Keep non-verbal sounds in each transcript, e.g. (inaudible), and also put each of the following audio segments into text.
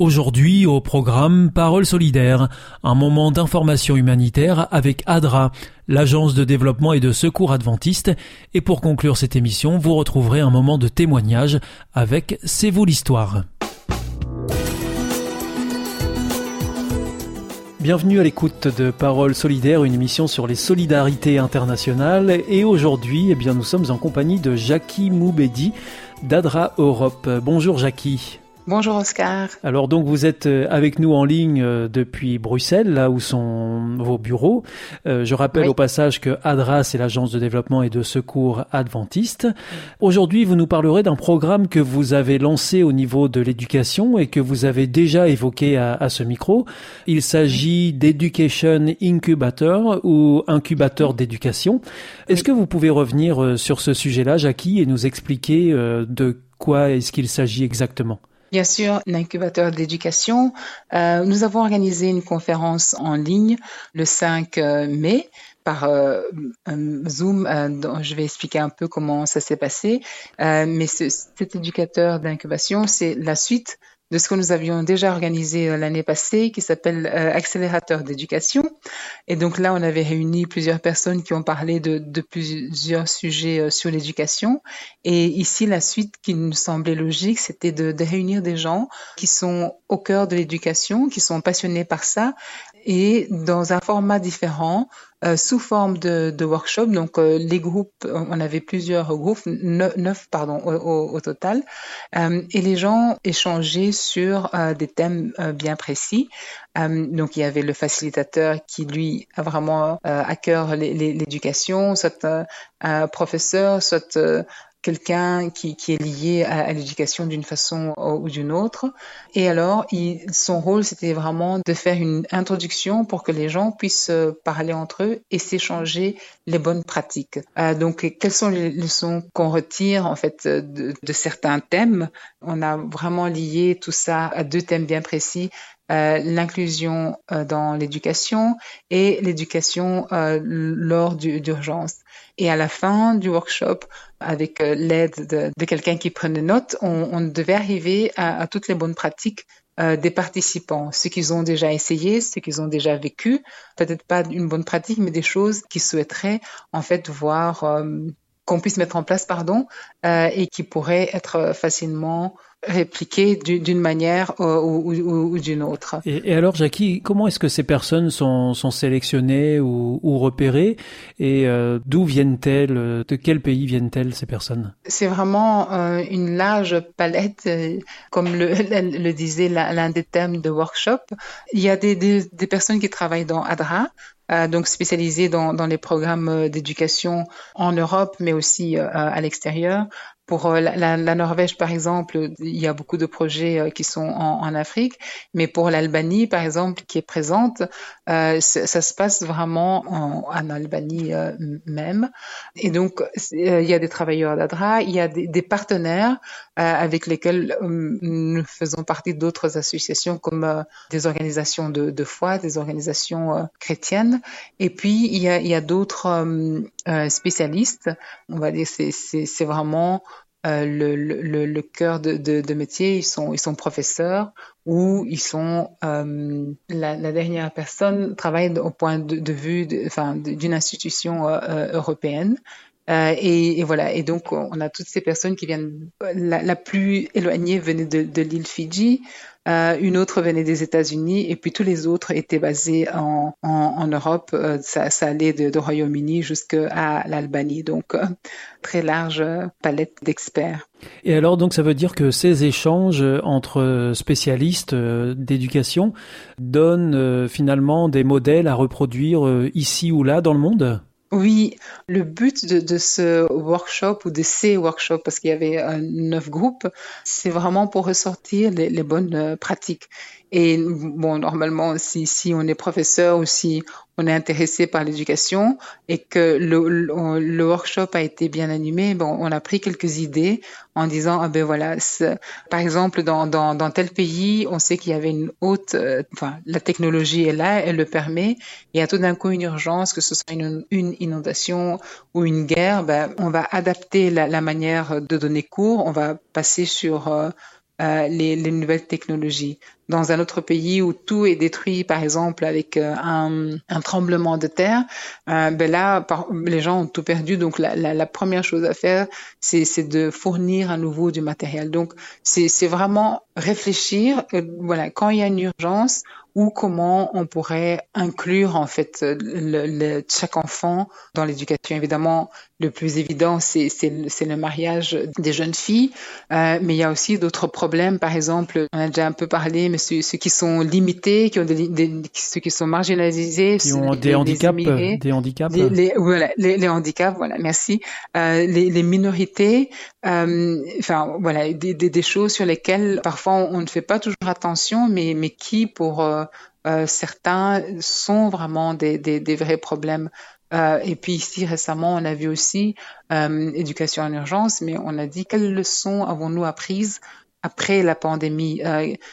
Aujourd'hui au programme Parole solidaire, un moment d'information humanitaire avec ADRA, l'agence de développement et de secours adventiste, et pour conclure cette émission, vous retrouverez un moment de témoignage avec C'est vous l'histoire. Bienvenue à l'écoute de Parole solidaire, une émission sur les solidarités internationales. Et aujourd'hui, eh bien, nous sommes en compagnie de Jackie Moubedi d'Adra Europe. Bonjour Jackie. Bonjour Oscar. Alors donc vous êtes euh, avec nous en ligne euh, depuis Bruxelles, là où sont vos bureaux. Euh, je rappelle au passage que ADRA, c'est l'agence de développement et de secours adventiste. Aujourd'hui, vous nous parlerez d'un programme que vous avez lancé au niveau de l'éducation et que vous avez déjà évoqué à, à ce micro. Il s'agit d'Education Incubator ou incubateur d'éducation. Est-ce que vous pouvez revenir sur ce sujet-là, Jackie, et nous expliquer de quoi est-ce qu'il s'agit exactement? Bien sûr, l'incubateur d'éducation. Euh, nous avons organisé une conférence en ligne le 5 euh, mai par euh, Zoom. dont je vais expliquer un peu comment ça s'est passé. mais cet éducateur d'incubation, c'est la suite de ce que nous avions déjà organisé euh, l'année passée, qui s'appelle euh, Accélérateur d'éducation. Et donc là, on avait réuni plusieurs personnes qui ont parlé de, plusieurs sujets euh, sur l'éducation. Et ici, la suite qui nous semblait logique, c'était de réunir des gens qui sont au cœur de l'éducation, qui sont passionnés par ça, et dans un format différent, euh, sous forme de, de workshop. Donc euh, les groupes, on avait plusieurs groupes, neuf, pardon au, au, total, euh, et les gens échangeaient sur euh, des thèmes euh, bien précis. donc il y avait le facilitateur qui lui a vraiment à cœur l'éducation, soit un professeur, soit quelqu'un qui, qui, est lié à, l'éducation d'une façon ou d'une autre. Et alors, il, son rôle, c'était vraiment de faire une introduction pour que les gens puissent euh, parler entre eux et s'échanger les bonnes pratiques. Euh, donc, quelles sont les leçons qu'on retire en fait de, de, certains thèmes? On a vraiment lié tout ça à deux thèmes bien précis. Euh, l'inclusion euh, dans l'éducation et l'éducation euh, lors d'urgence. Et à la fin du workshop, avec l'aide de, quelqu'un qui prenait note, on, on devait arriver à, toutes les bonnes pratiques des participants, ce qu'ils ont déjà essayé, ce qu'ils ont déjà vécu, peut-être pas une bonne pratique, mais des choses qu'ils souhaiteraient en fait voir qu'on puisse mettre en place, pardon, et qui pourraient être facilement répliquées d'une manière euh, ou, ou, ou d'une autre. Et, et, alors, Jackie, comment est-ce que ces personnes sont, sont sélectionnées ou, repérées et euh, d'où viennent-elles De quel pays viennent-elles ces personnes? C'est vraiment euh, une large palette, euh, comme le, (laughs) le disait l'un des thèmes de workshop. Il y a des, des, des personnes qui travaillent dans ADRA, euh, donc spécialisés dans, dans les programmes d'éducation en Europe, mais aussi euh, à l'extérieur. Pour euh, la, Norvège, par exemple, il y a beaucoup de projets euh, qui sont en, Afrique, mais pour l'Albanie, par exemple, qui est présente, euh, ça se passe vraiment en, Albanie même. Et donc, il y a des travailleurs d'ADRA, il y a des, partenaires avec lesquels nous faisons partie d'autres associations comme des organisations de, de, foi, des organisations chrétiennes. Et puis, il y a, il y a d'autres spécialistes. On va dire, c'est vraiment euh, le, le, le, cœur de, de, de, métier, ils sont, ils sont professeurs ou ils sont euh, la, la, dernière personne travaille au point de, de vue, enfin, d'une institution euh, euh et, voilà. Et donc, on a toutes ces personnes qui viennent. La, plus éloignée venait de, de l'île Fidji. Euh, une autre venait des États-Unis et puis tous les autres étaient basés en, Europe. Euh, ça, allait de, Royaume-Uni jusqu'à l'Albanie. Donc, très large palette d'experts. Et alors, donc, ça veut dire que ces échanges entre spécialistes d'éducation donnent finalement des modèles à reproduire ici ou là dans le monde? Oui, le but de, de, ce workshop ou de ces workshops, parce qu'il y avait euh, neuf groupes, c'est vraiment pour ressortir les, bonnes euh, pratiques. Et bon, normalement, si, si on est professeur ou si on est intéressé par l'éducation et que le, le, workshop a été bien animé, bon, on a pris quelques idées en disant, ah ben voilà, par exemple, dans, dans, dans tel pays, on sait qu'il y avait une haute, euh, enfin, la technologie est là, elle le permet. Il y a tout d'un coup une urgence, que ce soit une, une inondation ou une guerre, ben, on va adapter la, la manière de donner cours, on va passer sur euh, euh, les, les, nouvelles technologies. Dans un autre pays où tout est détruit, par exemple avec euh, un, tremblement de terre, euh, ben là, les gens ont tout perdu. Donc la, première chose à faire, c'est de fournir à nouveau du matériel. Donc c'est vraiment réfléchir. Euh, voilà, quand il y a une urgence, ou comment on pourrait inclure en fait chaque enfant dans l'éducation. Évidemment, le plus évident, c'est le mariage des jeunes filles, mais il y a aussi d'autres problèmes. Par exemple, on a déjà un peu parlé, mais ceux, ceux qui sont limités, qui ont des, des, ceux qui sont marginalisés, qui ont des, handicaps, des handicaps, les, les, voilà, les, les, handicaps, voilà, merci, euh, les, les, minorités, euh, enfin voilà, des, des, choses sur lesquelles parfois on, on, ne fait pas toujours attention, mais mais qui pour euh, certains sont vraiment des, des, vrais problèmes. Euh, et puis ici récemment, on a vu aussi euh, éducation en urgence, mais on a dit quelles leçons avons-nous apprises après la pandémie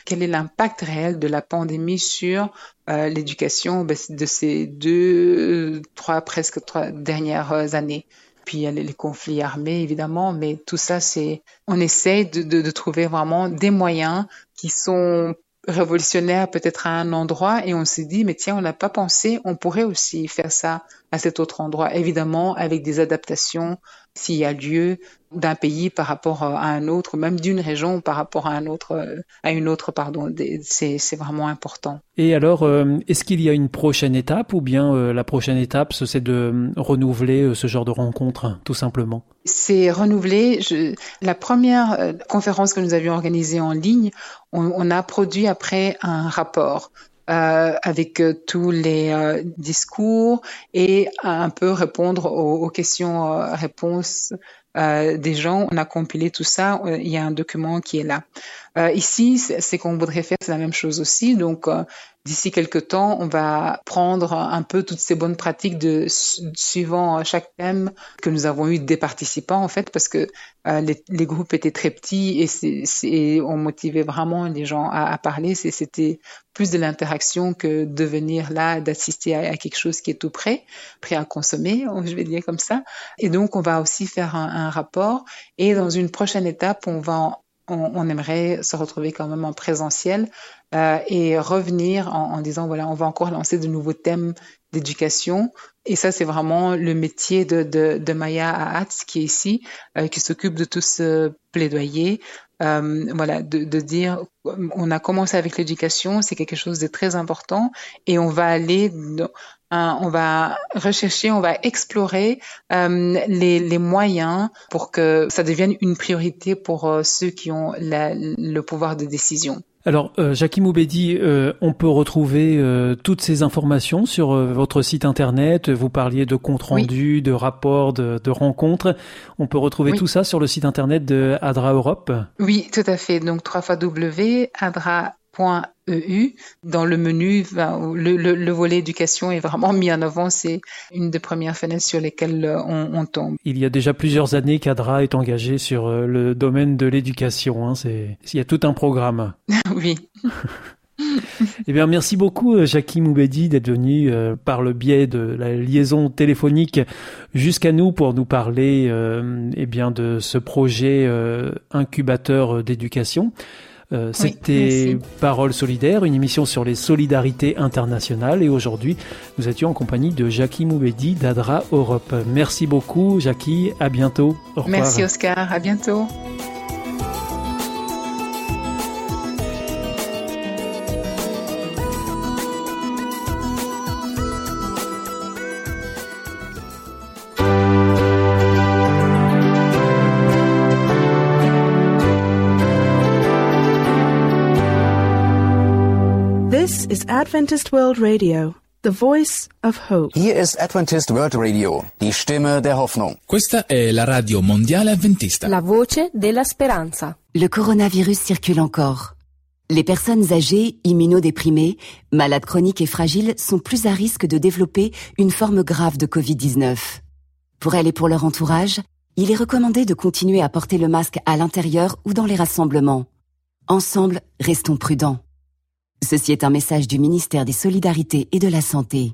Quel est l'impact réel de la pandémie sur l'éducation ben, de ces deux, trois, presque trois dernières années? Puis il y a les conflits armés évidemment, mais tout ça c'est, on essaie de, de, de, trouver vraiment des moyens qui sont révolutionnaire peut-être à un endroit et on s'est dit mais tiens on n'a pas pensé on pourrait aussi faire ça à cet autre endroit. Évidemment avec des adaptations s'il y a lieu d'un pays par rapport à un autre même d'une région par rapport à un autre euh, à une autre pardon c'est vraiment important et alors euh, est-ce qu'il y a une prochaine étape ou bien euh, la prochaine étape c'est de renouveler ce genre de rencontre tout simplement? C'est renouvelé. Je, la première euh, conférence que nous avions organisée en ligne, on, on a produit après un rapport. Euh, avec euh, tous les euh, discours et un peu répondre aux, aux questions-réponses euh, des gens. On a compilé tout ça. Il y a un document qui est là. Ici, c'est qu'on voudrait faire, c'est la même chose aussi. Donc, d'ici quelques temps, on va prendre un peu toutes ces bonnes pratiques de suivant chaque thème que nous avons eu des participants en fait, parce que euh, les, les, groupes étaient très petits et, c'est, on motivait vraiment les gens à, à parler. c'était plus de l'interaction que de venir là, d'assister à, à, quelque chose qui est tout prêt, prêt à consommer, (laughs) je vais dire comme ça. Et donc, on va aussi faire un, un rapport. Et dans une prochaine étape, on va on, on, aimerait se retrouver quand même en présentiel euh, et revenir en, en, disant voilà, on va encore lancer de nouveaux thèmes d'éducation. Et ça, c'est vraiment le métier de, de, de Maya Ahatz qui est ici, euh, qui s'occupe de tout ce plaidoyer. Euh, voilà, de, de, dire, on a commencé avec l'éducation, c'est quelque chose de très important, et on va aller, on va rechercher, on va explorer euh, les, les, moyens pour que ça devienne une priorité pour euh, ceux qui ont la, le pouvoir de décision. Alors, euh, Jackie Moubedi, euh, on peut retrouver euh, toutes ces informations sur euh, votre site internet. Vous parliez de comptes rendus, de rapports, de, de, rencontres. On peut retrouver tout ça sur le site internet de Adra Europe. Oui, tout à fait. Donc, 3 Adra EU. Dans le menu, le, le, le, volet éducation est vraiment mis en avant. C'est une des premières fenêtres sur lesquelles euh, on, on tombe. Il y a déjà plusieurs années qu'ADRA est engagé sur euh, le domaine de l'éducation. Hein. C'est, il y a tout un programme. (laughs) oui. eh bien, merci beaucoup, euh, Jackie Moubedi, d'être venu euh, par le biais de la liaison téléphonique jusqu'à nous pour nous parler euh, eh bien de ce projet incubateur d'éducation. Euh, c'était Parole solidaire, une émission sur les solidarités internationales. Et aujourd'hui, nous étions en compagnie de Jackie Moubedi d'Adra Europe. Merci beaucoup, Jackie. À bientôt. Merci, Oscar. À bientôt. Adventist World Radio, the voice of hope. Hier ist Adventist World Radio, die Stimme der Hoffnung. Questa è la radio mondiale adventista. La voce della speranza. Le coronavirus circule encore. Les personnes âgées, immunodéprimées, malades chroniques et fragiles sont plus à risque de développer une forme grave de Covid-19. Pour elles et pour leur entourage, il est recommandé de continuer à porter le masque à l'intérieur ou dans les rassemblements. Ensemble, restons prudents. Ceci est un message du ministère des Solidarités et de la Santé.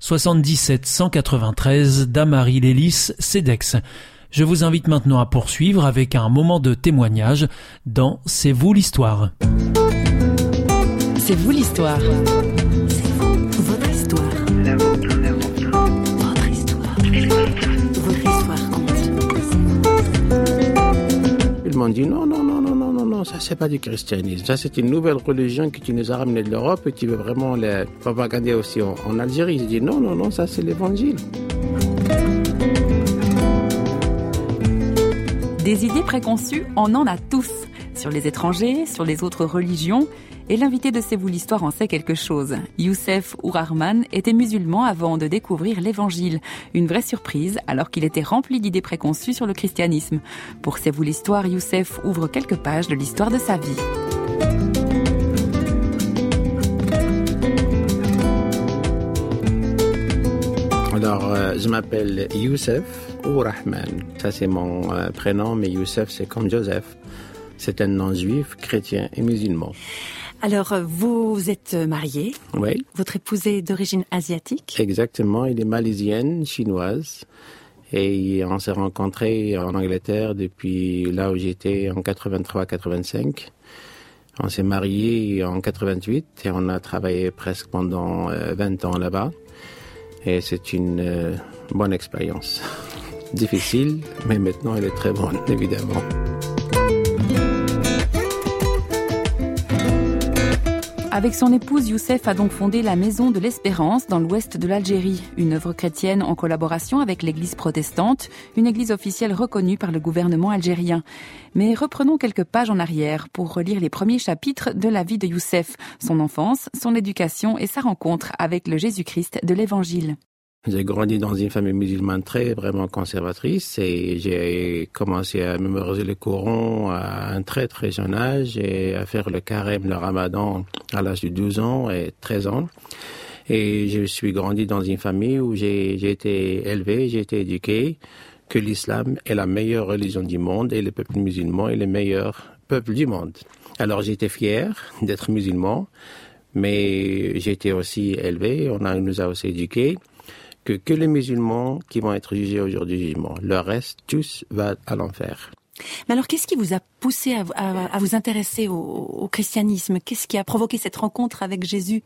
77 193 Damary Lélis, CEDEX. Je vous invite maintenant à poursuivre avec un moment de témoignage dans C'est vous l'histoire. C'est vous l'histoire. Votre histoire. Votre histoire compte. Ils m'ont dit non, non, non, non, non, non, ça c'est pas du christianisme. Ça c'est une nouvelle religion que tu nous as ramenée de l'Europe et tu veux vraiment la propagander aussi en, Algérie. J'ai dit non, non, non, ça c'est l'évangile. Des idées préconçues, on en a tous. Sur les étrangers, sur les autres religions. Et l'invité de C'est vous l'histoire en sait quelque chose. Youssef Ourarman était musulman avant de découvrir l'évangile. Une vraie surprise alors qu'il était rempli d'idées préconçues sur le christianisme. Pour C'est vous l'histoire, Youssef ouvre quelques pages de l'histoire de sa vie. Alors, euh, je m'appelle Youssef ou Rahman. Ça, c'est mon euh, prénom, mais Youssef, c'est comme Joseph. C'est un nom juif, chrétien et musulman. Alors, euh, vous êtes marié. Oui, Votre épouse est d'origine asiatique. exactement. Il est malaisienne, chinoise. Et on s'est rencontrés en Angleterre depuis là où j'étais en 83-85. On s'est mariés en 88 et on a travaillé presque pendant euh, 20 ans là-bas. Et c'est une euh, bonne expérience. (laughs) Difficile, mais maintenant elle est très bonne, (laughs) évidemment. Avec son épouse, Youssef a donc fondé la Maison de l'Espérance dans l'ouest de l'Algérie, une œuvre chrétienne en collaboration avec l'Église protestante, une église officielle reconnue par le gouvernement algérien. Mais reprenons quelques pages en arrière pour relire les premiers chapitres de la vie de Youssef, son enfance, son éducation et sa rencontre avec le Jésus-Christ de l'Évangile. J'ai grandi dans une famille musulmane très vraiment conservatrice et j'ai commencé à mémoriser le Coran à un très très jeune âge et à faire le carême, le ramadan à l'âge de 12 ans et 13 ans. Et je suis grandi dans une famille où j'ai été élevé, j'ai été éduqué que l'islam est la meilleure religion du monde et le peuple musulman est le meilleur peuple du monde. Alors j'étais fier d'être musulman, mais été aussi élevé, on nous a aussi éduqués que, que les musulmans qui vont être jugés au jour du jugement. Le reste, tous va à l'enfer. Mais alors, qu'est-ce qui vous a poussé à, à- à vous intéresser au, au christianisme? Qu'est-ce qui a provoqué cette rencontre avec Jésus?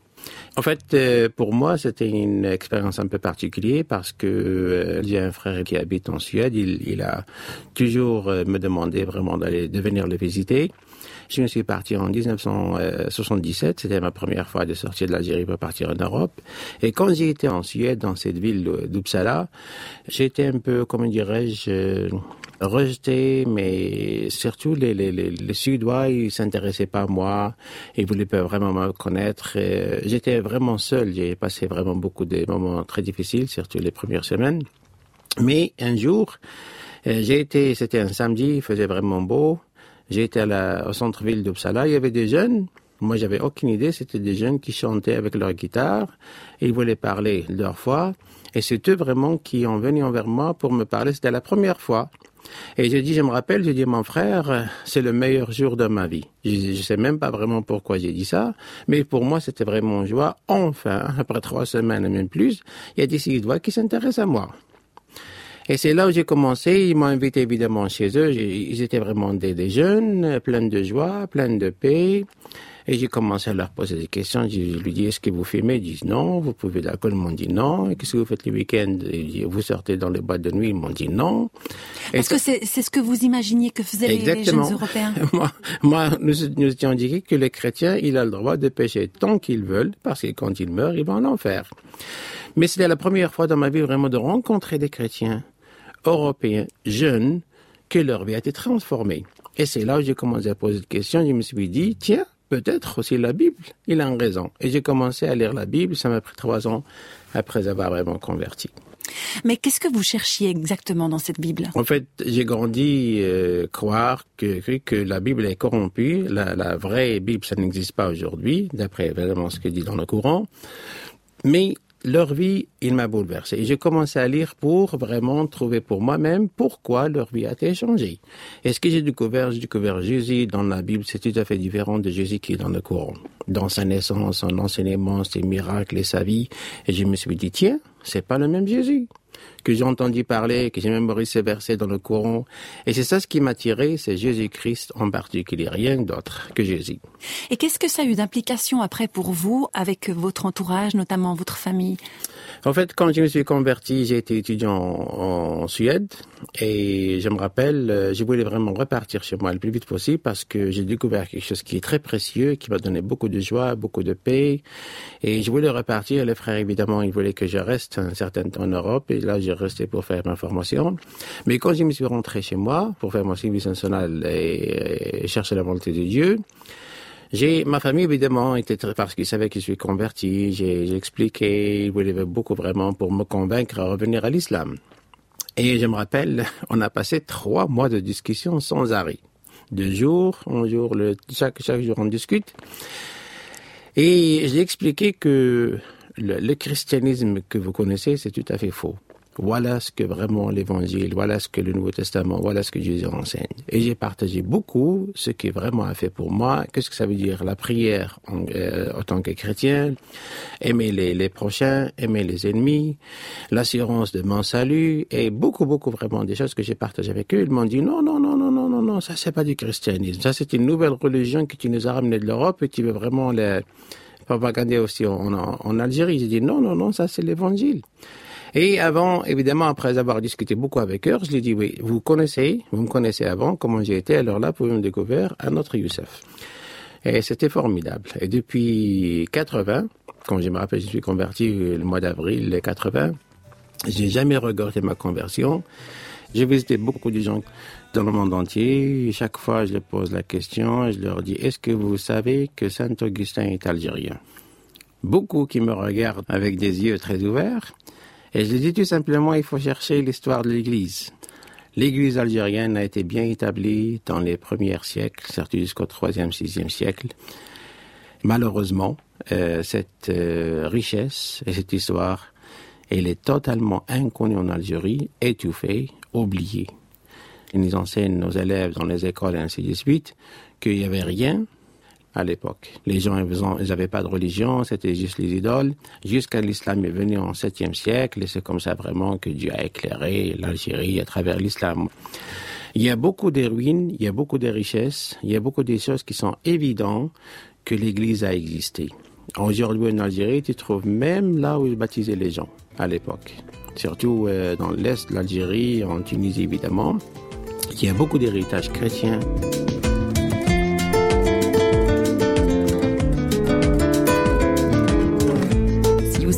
En fait, euh, pour moi, c'était une expérience un peu particulière parce que euh, j'ai un frère qui habite en Suède. Il, il a toujours euh, me demandé vraiment d'aller de venir le visiter. Je me suis parti en 1977. C'était ma première fois de sortir de l'Algérie pour partir en Europe. Et quand j'ai été en Suède, dans cette ville d'Uppsala, j'étais un peu, comment dirais-je, euh, rejeté, mais surtout les, les, les, les Suédois, ils s'intéressaient pas à moi, ils voulaient pas vraiment me connaître. Euh, J'étais vraiment seul, j'ai passé vraiment beaucoup de moments très difficiles, surtout les premières semaines. Mais un jour, euh, j'ai été, c'était un samedi, il faisait vraiment beau. J'ai été à la, au centre-ville d'Uppsala, il y avait des jeunes. Moi, j'avais aucune idée, c'était des jeunes qui chantaient avec leur guitare. Ils voulaient parler de leur foi. Et c'est eux vraiment qui ont venu envers moi pour me parler. C'était la première fois. Et j'ai dit, je me rappelle, j'ai dit, mon frère, c'est le meilleur jour de ma vie. Je, je sais même pas vraiment pourquoi j'ai dit ça, mais pour moi, c'était vraiment joie. Enfin, (laughs) après trois semaines et même plus, il y a des Suédois qui s'intéressent à moi. Et c'est là où j'ai commencé. Ils m'ont invité évidemment chez eux. Ils étaient vraiment des, des jeunes, pleins de joie, pleins de paix. Et j'ai commencé à leur poser des questions. Je lui dis, est-ce que vous fumez? Ils disent non. Vous pouvez de l'alcool? Ils m'ont dit non. Et qu'est-ce que vous faites le week-end Ils Vous sortez dans les boîtes de nuit? Ils m'ont dit non. Est-ce que c'est c'est ce que vous imaginiez que faisaient les, les jeunes. Européens (laughs) moi, moi, nous, nous étions indiqués que les chrétiens, il a le droit de pécher tant qu'ils veulent, parce que quand ils meurent, ils vont en enfer. Mais c'était la première fois dans ma vie vraiment de rencontrer des chrétiens européens, jeunes, que leur vie a été transformée. Et c'est là où j'ai commencé à poser des questions. Je me suis dit, tiens, peut-être aussi la Bible, il a raison. Et j'ai commencé à lire la Bible. Ça m'a pris trois ans après avoir vraiment converti. Mais qu'est-ce que vous cherchiez exactement dans cette Bible? En fait, j'ai grandi euh, croire que, que, la Bible est corrompue. La, la vraie Bible, ça n'existe pas aujourd'hui, d'après vraiment ce que dit dans le courant. Mais leur vie, il m'a bouleversé. Et j'ai commencé à lire pour vraiment trouver pour moi-même pourquoi leur vie a été changée. Et ce que j'ai découvert, j'ai découvert Jésus dans la Bible, c'est tout à fait différent de Jésus qui est dans le courant. Dans sa naissance, son enseignement, ses miracles et sa vie. Et je me suis dit, tiens, c'est pas le même Jésus que j'ai entendu parler, que j'ai mémorisé versets dans le courant. Et c'est ça ce qui m'a tiré, c'est Jésus-Christ en particulier, rien d'autre que Jésus. Et qu'est-ce que ça a eu d'implication après pour vous avec votre entourage, notamment votre famille? En fait, quand je me suis converti, j'ai été étudiant en, Suède et je me rappelle, euh, je voulais vraiment repartir chez moi le plus vite possible parce que j'ai découvert quelque chose qui est très précieux, qui m'a donné beaucoup de joie, beaucoup de paix et je voulais repartir. Les frères, évidemment, ils voulaient que je reste un certain temps en Europe et là, j'ai resté pour faire ma formation. Mais quand je me suis rentré chez moi pour faire mon service national et chercher la volonté de Dieu, j'ai ma famille évidemment était très parce qu'ils savaient que je suis converti. J'ai expliqué, ils voulaient beaucoup vraiment pour me convaincre à revenir à l'islam. Et je me rappelle, (laughs) on a passé trois mois de discussion sans arrêt, de jour en jour, chaque jour on discute. Et j'ai expliqué que le christianisme que vous connaissez, c'est tout à fait faux. Voilà ce que vraiment l'évangile, voilà ce que le Nouveau Testament, voilà ce que Jésus enseigne. Et j'ai partagé beaucoup ce qui vraiment a fait pour moi. Qu'est-ce que ça veut dire? La prière en, euh, en tant que chrétien, aimer les, les prochains, aimer les ennemis, l'assurance de mon salut et beaucoup, beaucoup vraiment des choses que j'ai partagées avec eux. Ils m'ont dit non, non, non, non, non, non, non, ça c'est pas du christianisme. Ça c'est une nouvelle religion que tu nous as ramenée de l'Europe et tu veux vraiment la propagander aussi en, en, en Algérie. J'ai dit non, non, non, ça c'est l'évangile. Et avant, évidemment, après avoir discuté beaucoup avec eux, je lui ai dit, oui, vous connaissez, vous me connaissez avant, comment j'ai été, alors là, vous me découvrir un autre Youssef. Et c'était formidable. Et depuis 80, quand je me rappelle, je suis converti le mois d'avril 80, j'ai jamais regretté ma conversion. J'ai visité beaucoup de gens dans le monde entier. Chaque fois, je leur pose la question, je leur dis, est-ce que vous savez que Saint-Augustin est algérien? Beaucoup qui me regardent avec des yeux très ouverts. Et je dis tout simplement, il faut chercher l'histoire de l'Église. L'Église algérienne a été bien établie dans les premiers siècles, surtout jusqu'au troisième, sixième siècle. Malheureusement, euh, cette euh, richesse et cette histoire, elle est totalement inconnue en Algérie, étouffée, oubliée. Ils nous enseignent nos élèves dans les écoles et ainsi de suite qu'il n'y avait rien à l'époque. Les gens, ils n'avaient pas de religion, c'était juste les idoles. Jusqu'à l'islam est venu en 7e siècle, et c'est comme ça vraiment que Dieu a éclairé l'Algérie à travers l'islam. Il y a beaucoup de ruines, il y a beaucoup de richesses, il y a beaucoup de choses qui sont évidentes que l'Église a existé. Aujourd'hui en Algérie, tu trouves même là où ils baptisaient les gens à l'époque. Surtout euh, dans l'est de l'Algérie, en Tunisie évidemment. Il y a beaucoup d'héritage chrétien.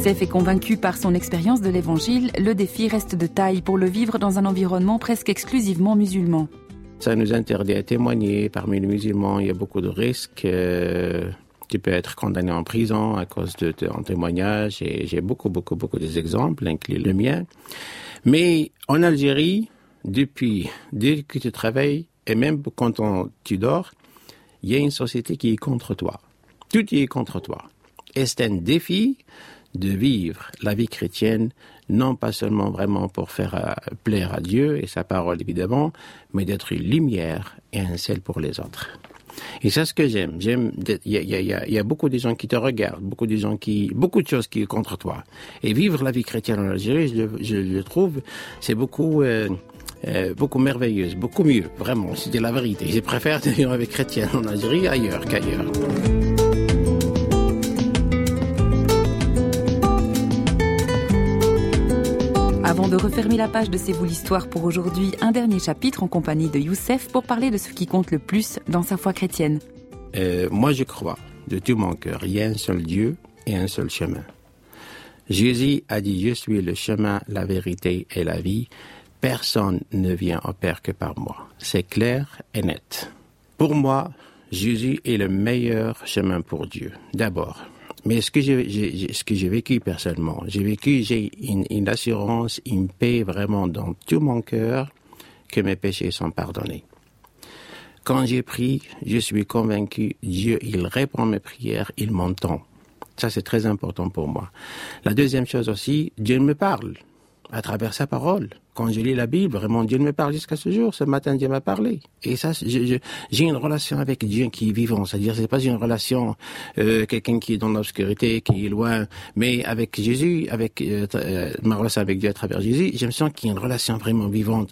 Youssef est convaincu par son expérience de l'Évangile, le défi reste de taille pour le vivre dans un environnement presque exclusivement musulman. Ça nous interdit à témoigner. Parmi les musulmans, il y a beaucoup de risques. Euh, tu peux être condamné en prison à cause de ton témoignage. J'ai beaucoup, beaucoup, beaucoup d'exemples, inclus le mien. Mais en Algérie, depuis, dès que tu travailles, et même quand tu dors, il y a une société qui est contre toi. Tout y est contre toi. Et c'est un défi de vivre la vie chrétienne, non pas seulement vraiment pour faire euh, plaire à Dieu et sa parole évidemment, mais d'être une lumière et un sel pour les autres. Et c'est ce que j'aime. J'aime. Il y a, beaucoup de gens qui te regardent, beaucoup de gens qui, beaucoup de choses qui sont contre toi. Et vivre la vie chrétienne en Algérie, je, je trouve, c'est beaucoup. Euh, euh, beaucoup merveilleuse, beaucoup mieux, vraiment, c'était la vérité. Je préfère (laughs) vivre avec chrétienne en Algérie ailleurs qu'ailleurs. Avant de refermer la page de C'est vous l'histoire pour aujourd'hui, un dernier chapitre en compagnie de Youssef pour parler de ce qui compte le plus dans sa foi chrétienne. Euh, moi, je crois de tout mon cœur, il y a un seul Dieu et un seul chemin. Jésus a dit, je suis le chemin, la vérité et la vie. Personne ne vient au Père que par moi. C'est clair et net. Pour moi, Jésus est le meilleur chemin pour Dieu. D'abord, mais ce que j'ai, ce que j'ai vécu personnellement, j'ai vécu, j'ai une, une, assurance, une paix vraiment dans tout mon cœur que mes péchés sont pardonnés. Quand j'ai pris, je suis convaincu, Dieu, il répond mes prières, il m'entend. Ça, c'est très important pour moi. La deuxième chose aussi, Dieu me parle à travers sa parole. Quand je lis la Bible, vraiment Dieu me parle jusqu'à ce jour. Ce matin, Dieu m'a parlé. Et ça, j'ai une relation avec Dieu qui est vivant. C'est-à-dire, c'est pas une relation euh, quelqu'un qui est dans l'obscurité, qui est loin, mais avec Jésus, avec euh, euh, ma relation avec Dieu à travers Jésus, je me sens qu'il y a une relation vraiment vivante.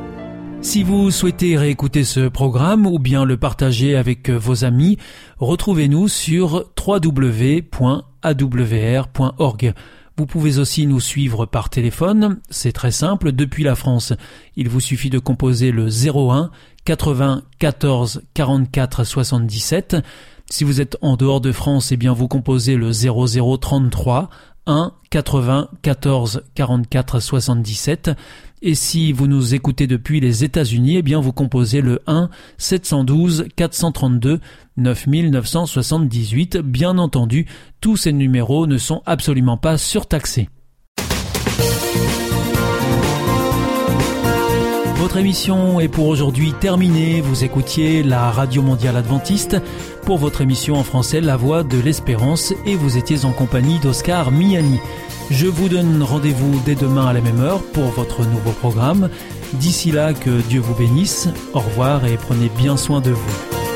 Si vous souhaitez réécouter ce programme ou bien le partager avec vos amis, retrouvez-nous sur www.awr.org. Vous pouvez aussi nous suivre par téléphone, c'est très simple, depuis la France. Il vous suffit de composer le 01 80 14 44 77. Si vous êtes en dehors de France, eh bien vous composez le 0033 1 80 14 44 77. Et si vous nous écoutez depuis les États-Unis, eh bien vous composez le 1 712 432 9978. Bien entendu, tous ces numéros ne sont absolument pas surtaxés. Votre émission est pour aujourd'hui terminée. Vous écoutiez la Radio Mondiale Adventiste pour votre émission en français La Voix de l'Espérance et vous étiez en compagnie d'Oscar Miani. Je vous donne rendez-vous dès demain à la même heure pour votre nouveau programme. D'ici là, que Dieu vous bénisse. Au revoir et prenez bien soin de vous.